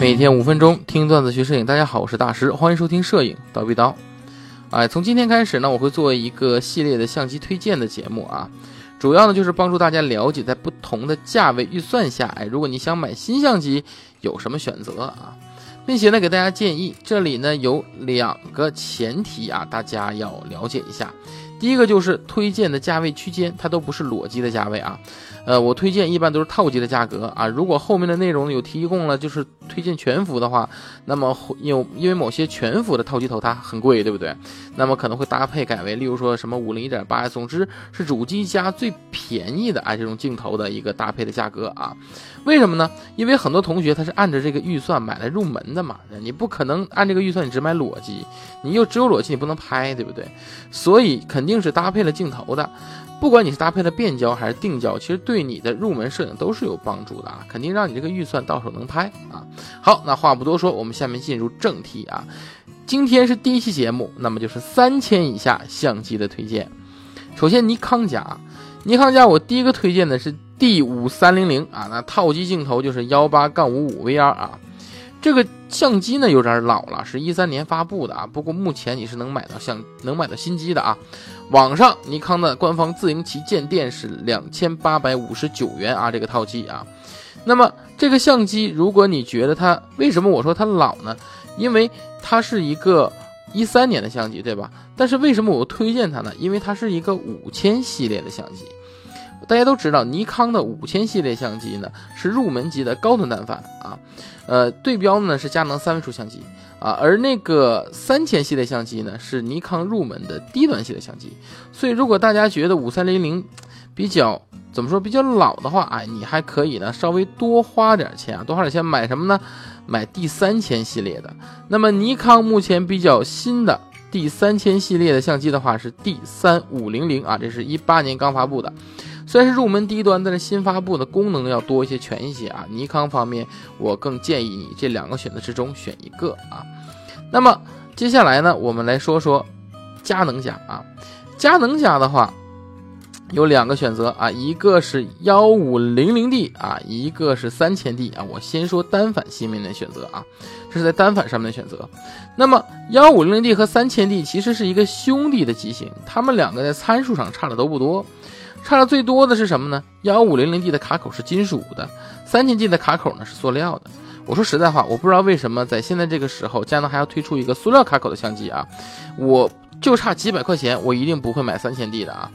每天五分钟听段子学摄影，大家好，我是大师，欢迎收听摄影叨逼叨。哎，从今天开始呢，我会做一个系列的相机推荐的节目啊，主要呢就是帮助大家了解在不同的价位预算下，哎，如果你想买新相机有什么选择啊，并且呢给大家建议，这里呢有两个前提啊，大家要了解一下。第一个就是推荐的价位区间，它都不是裸机的价位啊。呃，我推荐一般都是套机的价格啊。如果后面的内容有提供了，就是推荐全幅的话，那么有因为某些全幅的套机头它很贵，对不对？那么可能会搭配改为，例如说什么五零一点八，总之是主机加最便宜的啊这种镜头的一个搭配的价格啊。为什么呢？因为很多同学他是按着这个预算买来入门的嘛，你不可能按这个预算你只买裸机，你又只有裸机你不能拍，对不对？所以肯肯定是搭配了镜头的。不管你是搭配了变焦还是定焦，其实对你的入门摄影都是有帮助的啊，肯定让你这个预算到手能拍啊。好，那话不多说，我们下面进入正题啊。今天是第一期节目，那么就是三千以下相机的推荐。首先，尼康家，尼康家我第一个推荐的是 D 五三零零啊，那套机镜头就是幺八杠五五 VR 啊。这个相机呢有点老了，是一三年发布的啊。不过目前你是能买到相能买到新机的啊。网上尼康的官方自营旗舰店是两千八百五十九元啊，这个套机啊。那么这个相机，如果你觉得它为什么我说它老呢？因为它是一个一三年的相机，对吧？但是为什么我推荐它呢？因为它是一个五千系列的相机。大家都知道，尼康的五千系列相机呢是入门级的高端单反啊，呃，对标呢是佳能三位数相机啊，而那个三千系列相机呢是尼康入门的低端系列相机。所以，如果大家觉得五三零零比较怎么说比较老的话，哎，你还可以呢稍微多花点钱啊，多花点钱买什么呢？买第三千系列的。那么，尼康目前比较新的第三千系列的相机的话是 D 三五零零啊，这是一八年刚发布的。虽然是入门低端，但是新发布的功能要多一些、全一些啊。尼康方面，我更建议你这两个选择之中选一个啊。那么接下来呢，我们来说说佳能家啊。佳能家的话有两个选择啊，一个是幺五零零 D 啊，一个是三千 D 啊。我先说单反芯片的选择啊，这是在单反上面的选择。那么幺五零零 D 和三千 D 其实是一个兄弟的机型，它们两个在参数上差的都不多。差的最多的是什么呢？幺五零零 D 的卡口是金属的，三千 D 的卡口呢是塑料的。我说实在话，我不知道为什么在现在这个时候，佳能还要推出一个塑料卡口的相机啊！我就差几百块钱，我一定不会买三千 D 的啊。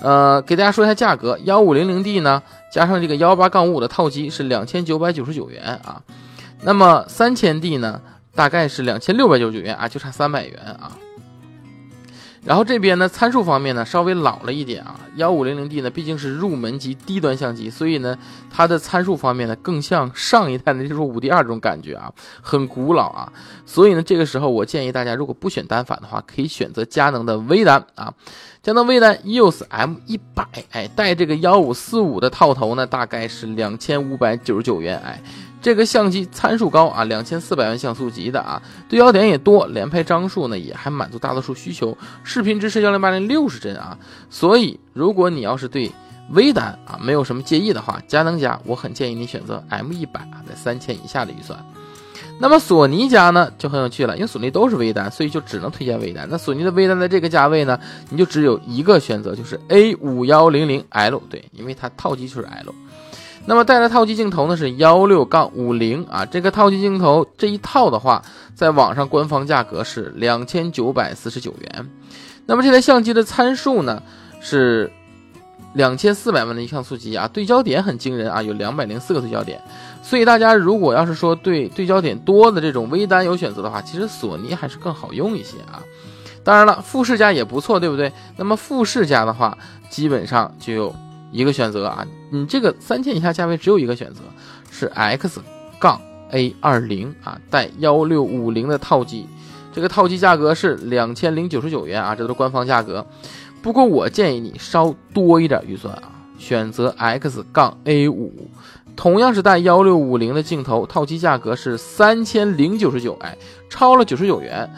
呃，给大家说一下价格，幺五零零 D 呢，加上这个幺八杠五五的套机是两千九百九十九元啊。那么三千 D 呢，大概是两千六百九十九元啊，就差三百元啊。然后这边呢，参数方面呢稍微老了一点啊，幺五零零 D 呢毕竟是入门级低端相机，所以呢它的参数方面呢更像上一代的就是五 D 二这种感觉啊，很古老啊。所以呢这个时候我建议大家如果不选单反的话，可以选择佳能的微单啊，佳能微单 EOS M 一百，哎，带这个幺五四五的套头呢大概是两千五百九十九元，哎。这个相机参数高啊，两千四百万像素级的啊，对焦点也多，连拍张数呢也还满足大多数需求，视频支持幺零八零六十帧啊，所以如果你要是对微单啊没有什么介意的话，佳能家我很建议你选择 M 一百啊，在三千以下的预算。那么索尼家呢就很有趣了，因为索尼都是微单，所以就只能推荐微单。那索尼的微单在这个价位呢，你就只有一个选择，就是 A 五幺零零 L，对，因为它套机就是 L。那么带的套机镜头呢是幺六杠五零啊，这个套机镜头这一套的话，在网上官方价格是两千九百四十九元。那么这台相机的参数呢是两千四百万的一像素机啊，对焦点很惊人啊，有两百零四个对焦点。所以大家如果要是说对对焦点多的这种微单有选择的话，其实索尼还是更好用一些啊。当然了，富士家也不错，对不对？那么富士家的话，基本上就。一个选择啊，你这个三千以下价位只有一个选择，是 X 杠 A 二零啊，带幺六五零的套机，这个套机价格是两千零九十九元啊，这都是官方价格。不过我建议你稍多一点预算啊，选择 X 杠 A 五，同样是带幺六五零的镜头，套机价格是三千零九十九，哎，超了九十九元。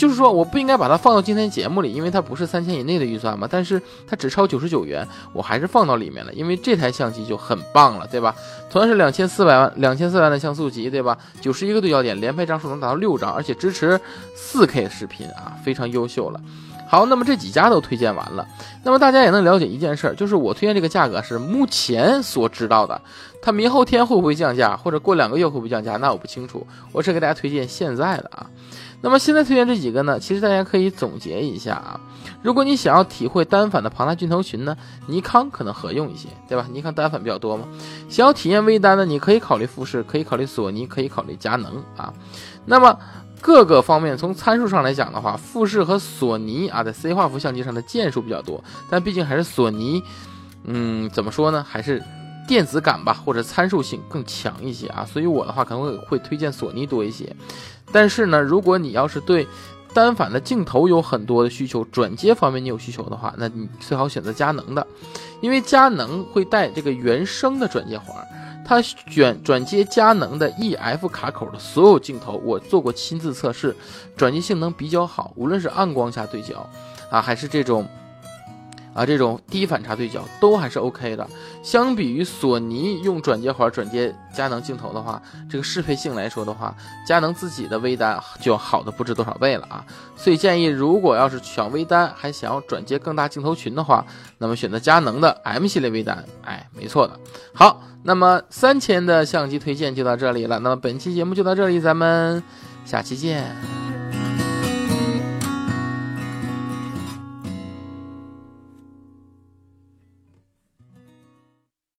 就是说，我不应该把它放到今天节目里，因为它不是三千以内的预算嘛。但是它只超九十九元，我还是放到里面了，因为这台相机就很棒了，对吧？同样是两千四百万、两千四百万的像素级，对吧？九十一个对焦点，连拍张数能达到六张，而且支持四 K 视频啊，非常优秀了。好，那么这几家都推荐完了，那么大家也能了解一件事儿，就是我推荐这个价格是目前所知道的，它明后天会不会降价，或者过两个月会不会降价，那我不清楚，我是给大家推荐现在的啊。那么现在推荐这几个呢，其实大家可以总结一下啊。如果你想要体会单反的庞大镜头群呢，尼康可能合用一些，对吧？尼康单反比较多嘛。想要体验微单呢，你可以考虑富士，可以考虑索尼，可以考虑佳能啊。那么各个方面从参数上来讲的话，富士和索尼啊，在 C 画幅相机上的件数比较多，但毕竟还是索尼，嗯，怎么说呢？还是电子感吧，或者参数性更强一些啊。所以我的话可能会会推荐索尼多一些。但是呢，如果你要是对单反的镜头有很多的需求，转接方面你有需求的话，那你最好选择佳能的，因为佳能会带这个原生的转接环，它选转接佳能的 EF 卡口的所有镜头，我做过亲自测试，转接性能比较好，无论是暗光下对焦啊，还是这种。啊，这种低反差对焦都还是 OK 的。相比于索尼用转接环转接佳能镜头的话，这个适配性来说的话，佳能自己的微单就好的不知多少倍了啊。所以建议，如果要是选微单还想要转接更大镜头群的话，那么选择佳能的 M 系列微单，哎，没错的。好，那么三千的相机推荐就到这里了。那么本期节目就到这里，咱们下期见。